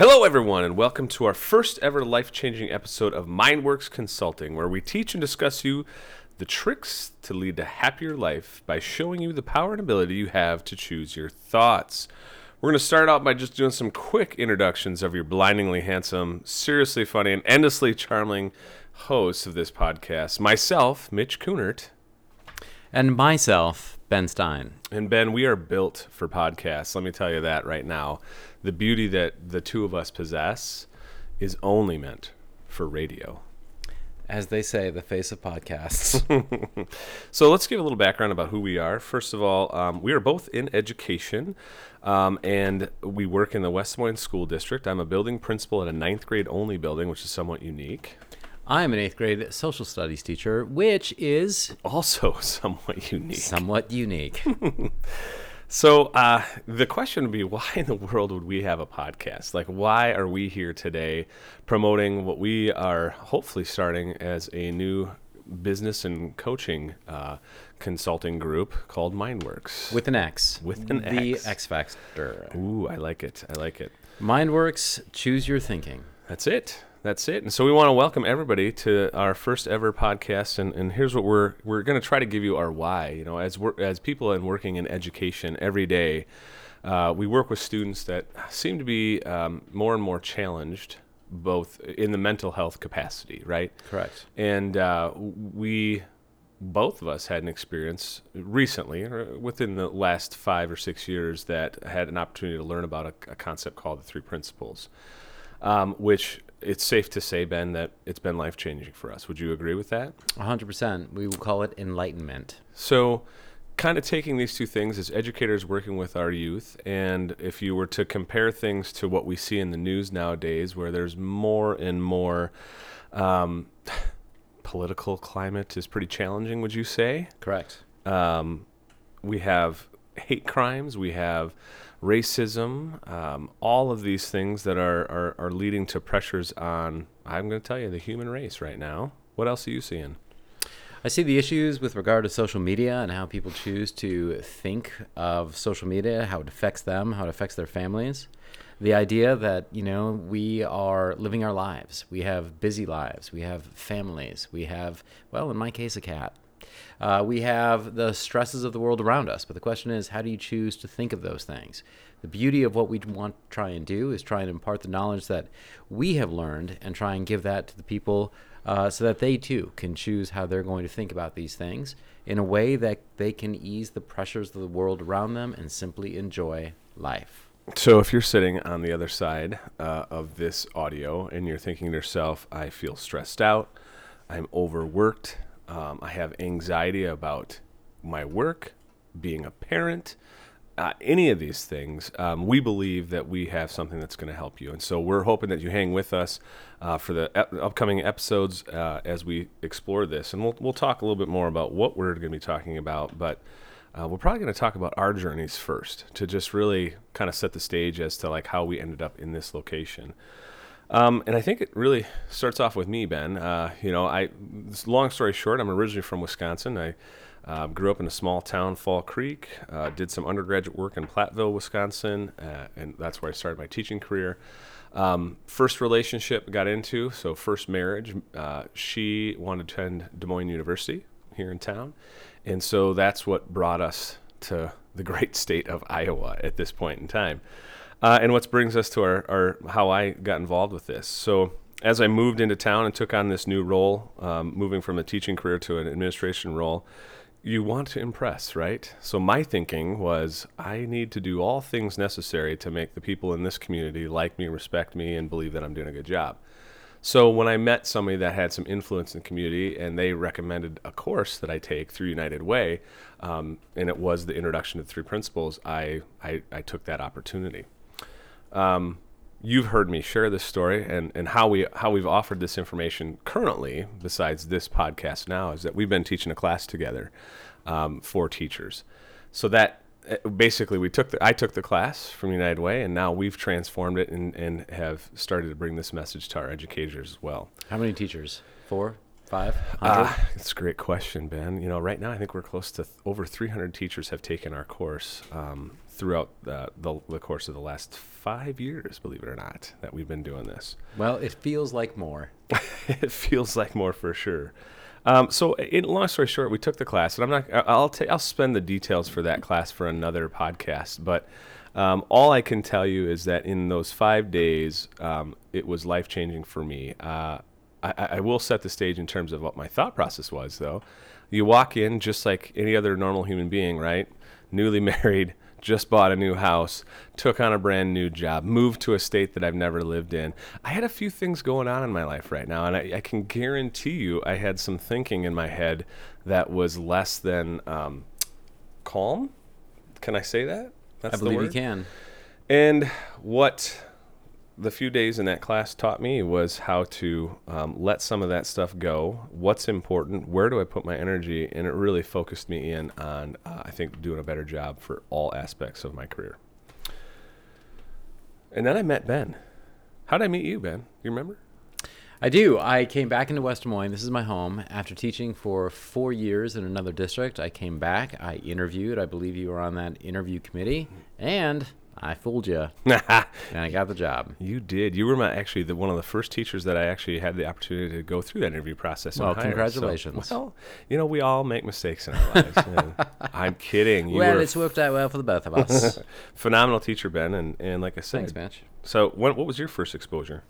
Hello, everyone, and welcome to our first ever life changing episode of Mindworx Consulting, where we teach and discuss you the tricks to lead a happier life by showing you the power and ability you have to choose your thoughts. We're going to start out by just doing some quick introductions of your blindingly handsome, seriously funny, and endlessly charming hosts of this podcast. Myself, Mitch Kunert. And myself, Ben Stein. And Ben, we are built for podcasts. Let me tell you that right now. The beauty that the two of us possess is only meant for radio. As they say, the face of podcasts. so let's give a little background about who we are. First of all, um, we are both in education, um, and we work in the West Des Moines School District. I'm a building principal at a ninth grade only building, which is somewhat unique. I'm an eighth grade social studies teacher, which is Also somewhat unique. somewhat unique. So uh, the question would be, why in the world would we have a podcast? Like, why are we here today promoting what we are hopefully starting as a new business and coaching uh, consulting group called Mindworx? With an X. With an the X. X Factor. Ooh, I like it. I like it. Mindworx, choose your thinking. That's it. That's it. And so we want to welcome everybody to our first ever podcast. And, and here's what we're we're going to try to give you our why. You know, as we're, as people and working in education every day, uh, we work with students that seem to be um, more and more challenged, both in the mental health capacity, right? Correct. And uh, we both of us had an experience recently, or within the last five or six years, that had an opportunity to learn about a, a concept called the three principles, um, which it's safe to say, Ben, that it's been life changing for us. Would you agree with that? 100%. We will call it enlightenment. So, kind of taking these two things as educators working with our youth, and if you were to compare things to what we see in the news nowadays, where there's more and more um, political climate is pretty challenging, would you say? Correct. Um, we have hate crimes, we have racism, um, all of these things that are, are, are leading to pressures on, I'm going to tell you, the human race right now. What else are you seeing? I see the issues with regard to social media and how people choose to think of social media, how it affects them, how it affects their families. The idea that, you know, we are living our lives. We have busy lives. We have families. We have, well, in my case, a cat. Uh, we have the stresses of the world around us. But the question is, how do you choose to think of those things? The beauty of what we want to try and do is try and impart the knowledge that we have learned and try and give that to the people uh, so that they too can choose how they're going to think about these things in a way that they can ease the pressures of the world around them and simply enjoy life. So, if you're sitting on the other side uh, of this audio and you're thinking to yourself, I feel stressed out, I'm overworked, um, I have anxiety about my work, being a parent, uh, any of these things, um, we believe that we have something that's going to help you. And so we're hoping that you hang with us uh, for the ep- upcoming episodes uh, as we explore this. And we'll, we'll talk a little bit more about what we're going to be talking about. But uh, we're probably going to talk about our journeys first to just really kind of set the stage as to like how we ended up in this location. Um, and I think it really starts off with me, Ben. Uh, you know, I long story short, I'm originally from Wisconsin. I uh, grew up in a small town, Fall Creek. Uh, did some undergraduate work in Platteville, Wisconsin, uh, and that's where I started my teaching career. Um, first relationship got into, so first marriage. Uh, she wanted to attend Des Moines University here in town, and so that's what brought us to the great state of Iowa at this point in time. Uh, and what brings us to our, our how I got involved with this. So as I moved into town and took on this new role, um, moving from a teaching career to an administration role, you want to impress, right? So my thinking was I need to do all things necessary to make the people in this community like me, respect me, and believe that I'm doing a good job. So when I met somebody that had some influence in the community and they recommended a course that I take through United Way, um, and it was the introduction to the three principles, I, I, I took that opportunity. Um, you've heard me share this story and, and how we how we've offered this information currently besides this podcast now is that we've been teaching a class together um, for teachers so that uh, basically we took the I took the class from United Way and now we've transformed it and, and have started to bring this message to our educators as well. How many teachers? Four? Five? Uh, it's a great question, Ben. You know, right now I think we're close to th- over 300 teachers have taken our course um, throughout the, the, the course of the last five years, believe it or not, that we've been doing this. Well, it feels like more. it feels like more for sure. Um, so, in long story short, we took the class, and I'm not. I'll ta- I'll spend the details for that class for another podcast. But um, all I can tell you is that in those five days, um, it was life changing for me. Uh, I, I will set the stage in terms of what my thought process was, though. You walk in just like any other normal human being, right? Newly married, just bought a new house, took on a brand new job, moved to a state that I've never lived in. I had a few things going on in my life right now, and I, I can guarantee you I had some thinking in my head that was less than um, calm. Can I say that? That's I believe you can. And what the few days in that class taught me was how to um, let some of that stuff go. What's important? Where do I put my energy? And it really focused me in on, uh, I think, doing a better job for all aspects of my career. And then I met Ben. How did I meet you, Ben? You remember? I do. I came back into West Des Moines. This is my home. After teaching for four years in another district, I came back. I interviewed. I believe you were on that interview committee, and I fooled you, and I got the job. you did. You were my actually the one of the first teachers that I actually had the opportunity to go through that interview process. Well, hire. So, congratulations. well, you know we all make mistakes in our lives. and I'm kidding. You well, it's worked out well for the both of us. phenomenal teacher, Ben, and, and like I said, Thanks, Mitch. So, what, what was your first exposure?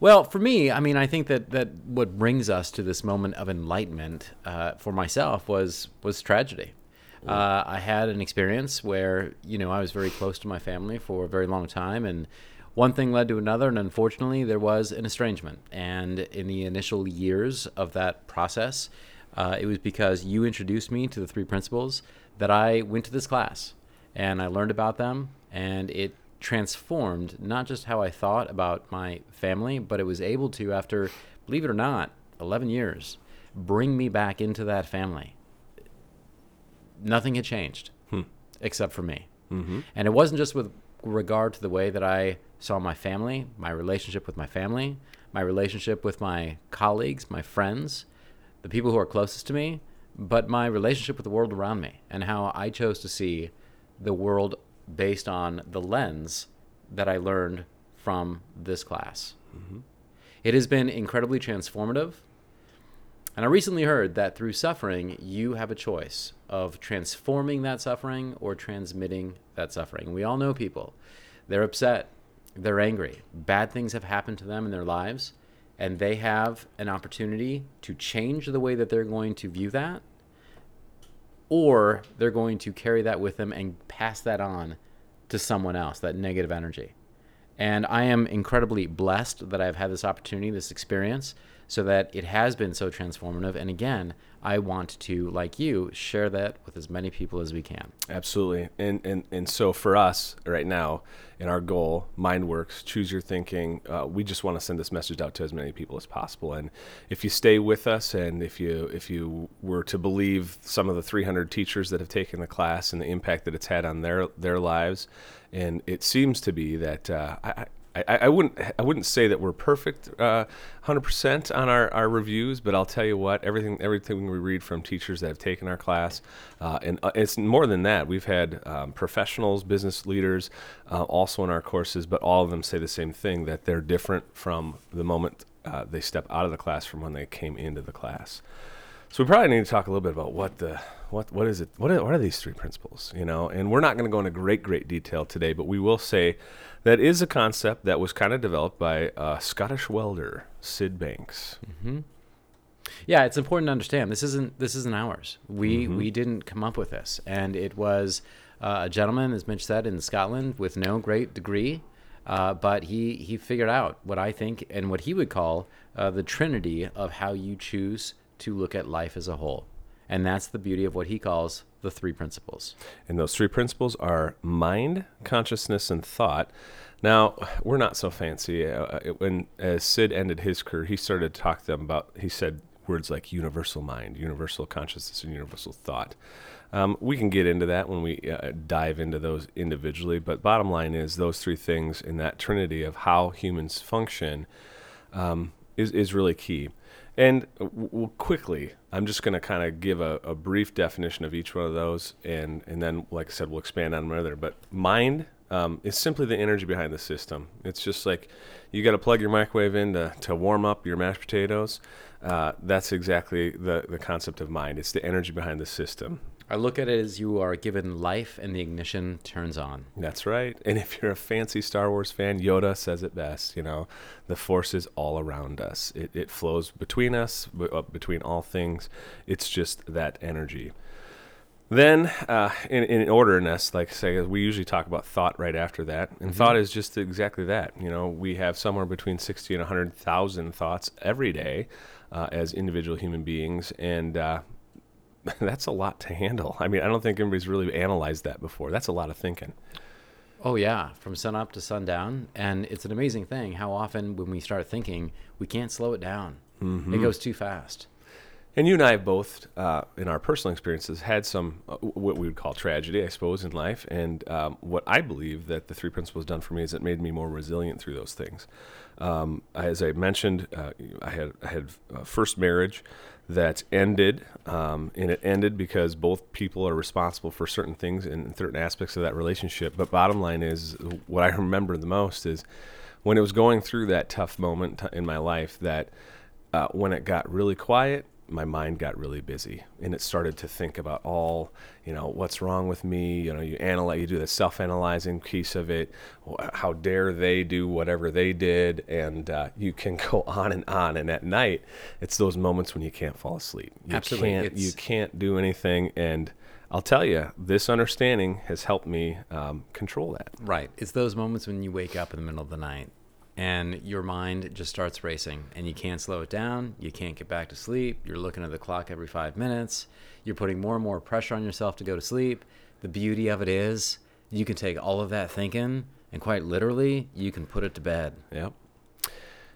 Well, for me, I mean, I think that, that what brings us to this moment of enlightenment uh, for myself was was tragedy. Uh, I had an experience where you know I was very close to my family for a very long time, and one thing led to another, and unfortunately, there was an estrangement. And in the initial years of that process, uh, it was because you introduced me to the three principles that I went to this class and I learned about them, and it transformed not just how I thought about my family, but it was able to, after, believe it or not, 11 years, bring me back into that family. Nothing had changed except for me. Mm-hmm. And it wasn't just with regard to the way that I saw my family, my relationship with my family, my relationship with my colleagues, my friends, the people who are closest to me, but my relationship with the world around me and how I chose to see the world based on the lens that I learned from this class. It has been incredibly transformative. And I recently heard that through suffering, you have a choice of transforming that suffering or transmitting that suffering. We all know people. They're upset, they're angry, bad things have happened to them in their lives, and they have an opportunity to change the way that they're going to view that, or they're going to carry that with them and pass that on to someone else, that negative energy. And I am incredibly blessed that I've had this opportunity, this experience, so that it has been so transformative. And again, I want to, like you, share that with as many people as we can. Absolutely. And, and, and so for us right now, in our goal, Mindworx, choose your thinking, uh, we just want to send this message out to as many people as possible. And if you stay with us and if you, if you were to believe some of the 300 teachers that have taken the class and the impact that it's had on their, their lives, and it seems to be that uh, I, I- I, wouldn't I wouldn't say that we're perfect uh, 100% on our, our reviews, but I'll tell you what everything everything we read from teachers that have taken our class, uh, and uh, it's more than that. We've had um, professionals, business leaders, uh, also in our courses, but all of them say the same thing that they're different from the moment uh, they step out of the class from when they came into the class. So we probably need to talk a little bit about what the what what is it what are, what are these three principles you know and we're not going to go into great great detail today but we will say that is a concept that was kind of developed by a Scottish welder Syd Banks. Yeah, it's important to understand this isn't this isn't ours. We we didn't come up with this, and it was uh, a gentleman, as Mitch said, in Scotland with no great degree, uh, but he he figured out what I think and what he would call uh, the trinity of how you choose to look at life as a whole, and that's the beauty of what he calls the three principles. and those three principles are mind consciousness and thought now we're not so fancy uh, it- when as Syd ended his career he started to talk to them about he said words like universal mind universal consciousness and universal thought um, we can get into that when we uh, dive into those individually but bottom line is those three things in that trinity of how humans function um, is, is really key. And w- w- quickly, I'm just going to kind of give a, a brief definition of each one of those, and and then, like I said, we'll expand on them other. But mind um, is simply the energy behind the system. It's just like you got to plug your microwave in to, to warm up your mashed potatoes. Uh, that's exactly the the concept of mind. It's the energy behind the system. I look at it as you are given life and the ignition turns on. That's right. And if you're a fancy Star Wars fan, Yoda says it best. You know, the Force is all around us. It, it flows between us, b- uh, between all things. It's just that energy. Then, uh, in, in orderness, like say, we usually talk about thought right after that, and thought is just exactly that. You know, we have somewhere between sixty and hundred thousand thoughts every day uh, as individual human beings, and uh, that's a lot to handle. I mean, I don't think anybody's really analyzed that before. That's a lot of thinking. Oh yeah, from sunup to sundown, and it's an amazing thing how often when we start thinking, we can't slow it down. It mm-hmm. goes too fast. And you and I have both, uh, in our personal experiences, had some uh, what we would call tragedy, I suppose, in life. And um, what I believe that the three principles done for me is it made me more resilient through those things. Um, as I mentioned, uh, I had I had a first marriage that ended, um, and it ended because both people are responsible for certain things and certain aspects of that relationship. But bottom line is, what I remember the most is when it was going through that tough moment in my life that uh, when it got really quiet, my mind got really busy and it started to think about all, you know, what's wrong with me. You know, you analyze, you do the self analyzing piece of it. How dare they do whatever they did? And uh, you can go on and on. And at night, it's those moments when you can't fall asleep. You Absolutely. Can't, It's- you can't do anything. And I'll tell you, this understanding has helped me um, control that. Right. It's those moments when you wake up in the middle of the night and your mind just starts racing and you can't slow it down. You can't get back to sleep. You're looking at the clock every five minutes. You're putting more and more pressure on yourself to go to sleep. The beauty of it is you can take all of that thinking and quite literally, you can put it to bed. Yep.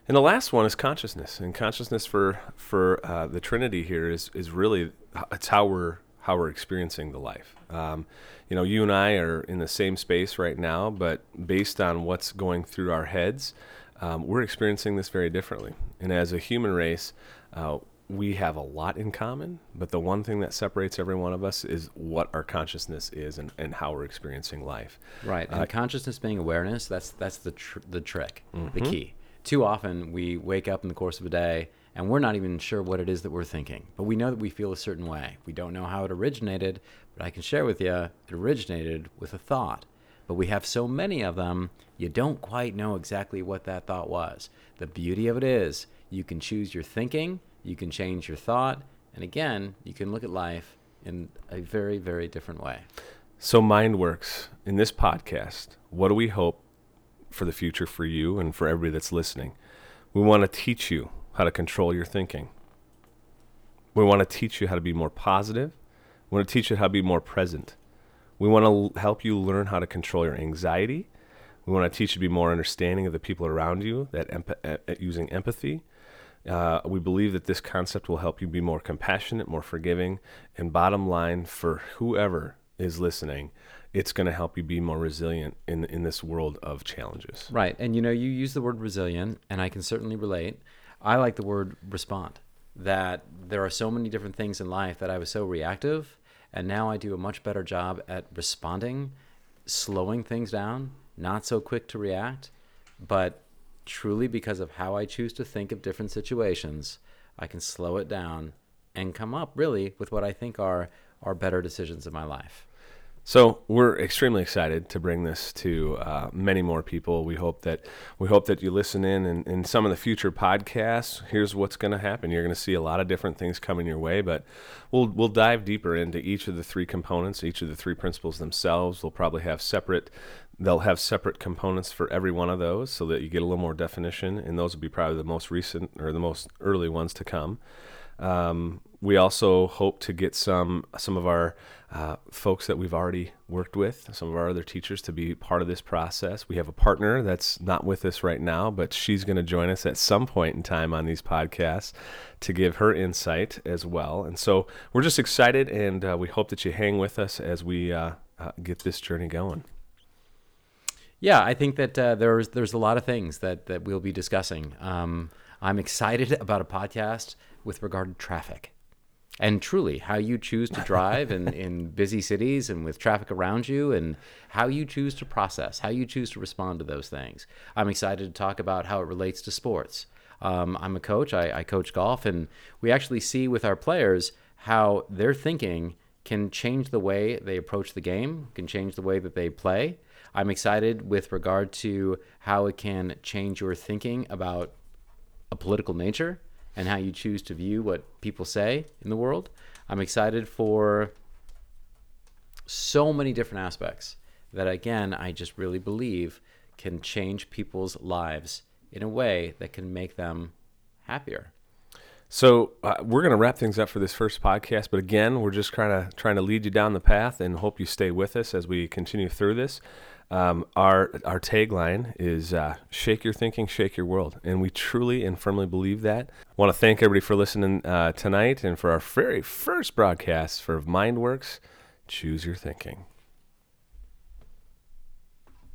And the last one is consciousness, and consciousness for for uh, the Trinity here is is really it's how we're how we're experiencing the life. Um, you know, you and I are in the same space right now, but based on what's going through our heads, um, we're experiencing this very differently. And as a human race, uh, we have a lot in common, but the one thing that separates every one of us is what our consciousness is and, and how we're experiencing life. Right. And consciousness being awareness, that's that's the tr- the trick, the Mm-hmm. key. Too often we wake up in the course of a day and we're not even sure what it is that we're thinking, but we know that we feel a certain way. We don't know how it originated, but I can share with you it originated with a thought. But we have so many of them, you don't quite know exactly what that thought was. The beauty of it is you can choose your thinking, you can change your thought, and again, you can look at life in a very, very different way. So, mind works in this podcast, what do we hope for the future for you and for everybody that's listening? We want to teach you how to control your thinking. We want to teach you how to be more positive. We want to teach you how to be more present. We want to l- help you learn how to control your anxiety. We want to teach you to be more understanding of the people around you, that uh, using empathy. Uh, we believe that this concept will help you be more compassionate, more forgiving, and bottom line, for whoever is listening, it's going to help you be more resilient in in this world of challenges. Right. And you know, you use the word resilient, and I can certainly relate. I like the word respond. That there are so many different things in life that I was so reactive, and now I do a much better job at responding, slowing things down, not so quick to react, but truly because of how I choose to think of different situations, I can slow it down and come up really with what I think are are better decisions in my life. So we're extremely excited to bring this to uh, many more people. We hope that we hope that you listen in and in some of the future podcasts. Here's what's going to happen. You're going to see a lot of different things coming your way, but we'll we'll dive deeper into each of the three components, each of the three principles themselves. We'll probably have separate. They'll have separate components for every one of those, so that you get a little more definition. And those will be probably the most recent or the most early ones to come. Um, we also hope to get some some of our uh, folks that we've already worked with, some of our other teachers, to be part of this process. We have a partner that's not with us right now, but she's going to join us at some point in time on these podcasts to give her insight as well. And so we're just excited, and uh, we hope that you hang with us as we uh, uh, get this journey going. Yeah, I think that uh, there's there's a lot of things that that we'll be discussing. Um, I'm excited about a podcast with regard to traffic. And truly, how you choose to drive in, in busy cities and with traffic around you, and how you choose to process, how you choose to respond to those things. I'm excited to talk about how it relates to sports. Um, I'm a coach, I, I coach golf, and we actually see with our players how their thinking can change the way they approach the game, can change the way that they play. I'm excited with regard to how it can change your thinking about a political nature and how you choose to view what people say in the world. I'm excited for so many different aspects that, again, I just really believe can change people's lives in a way that can make them happier. So uh, we're going to wrap things up for this first podcast, but again, we're just kind of trying to lead you down the path and hope you stay with us as we continue through this. Um, our our tagline is uh, "Shake your thinking, shake your world," and we truly and firmly believe that. I want to thank everybody for listening uh, tonight and for our very first broadcast for Mindworx. Choose your thinking.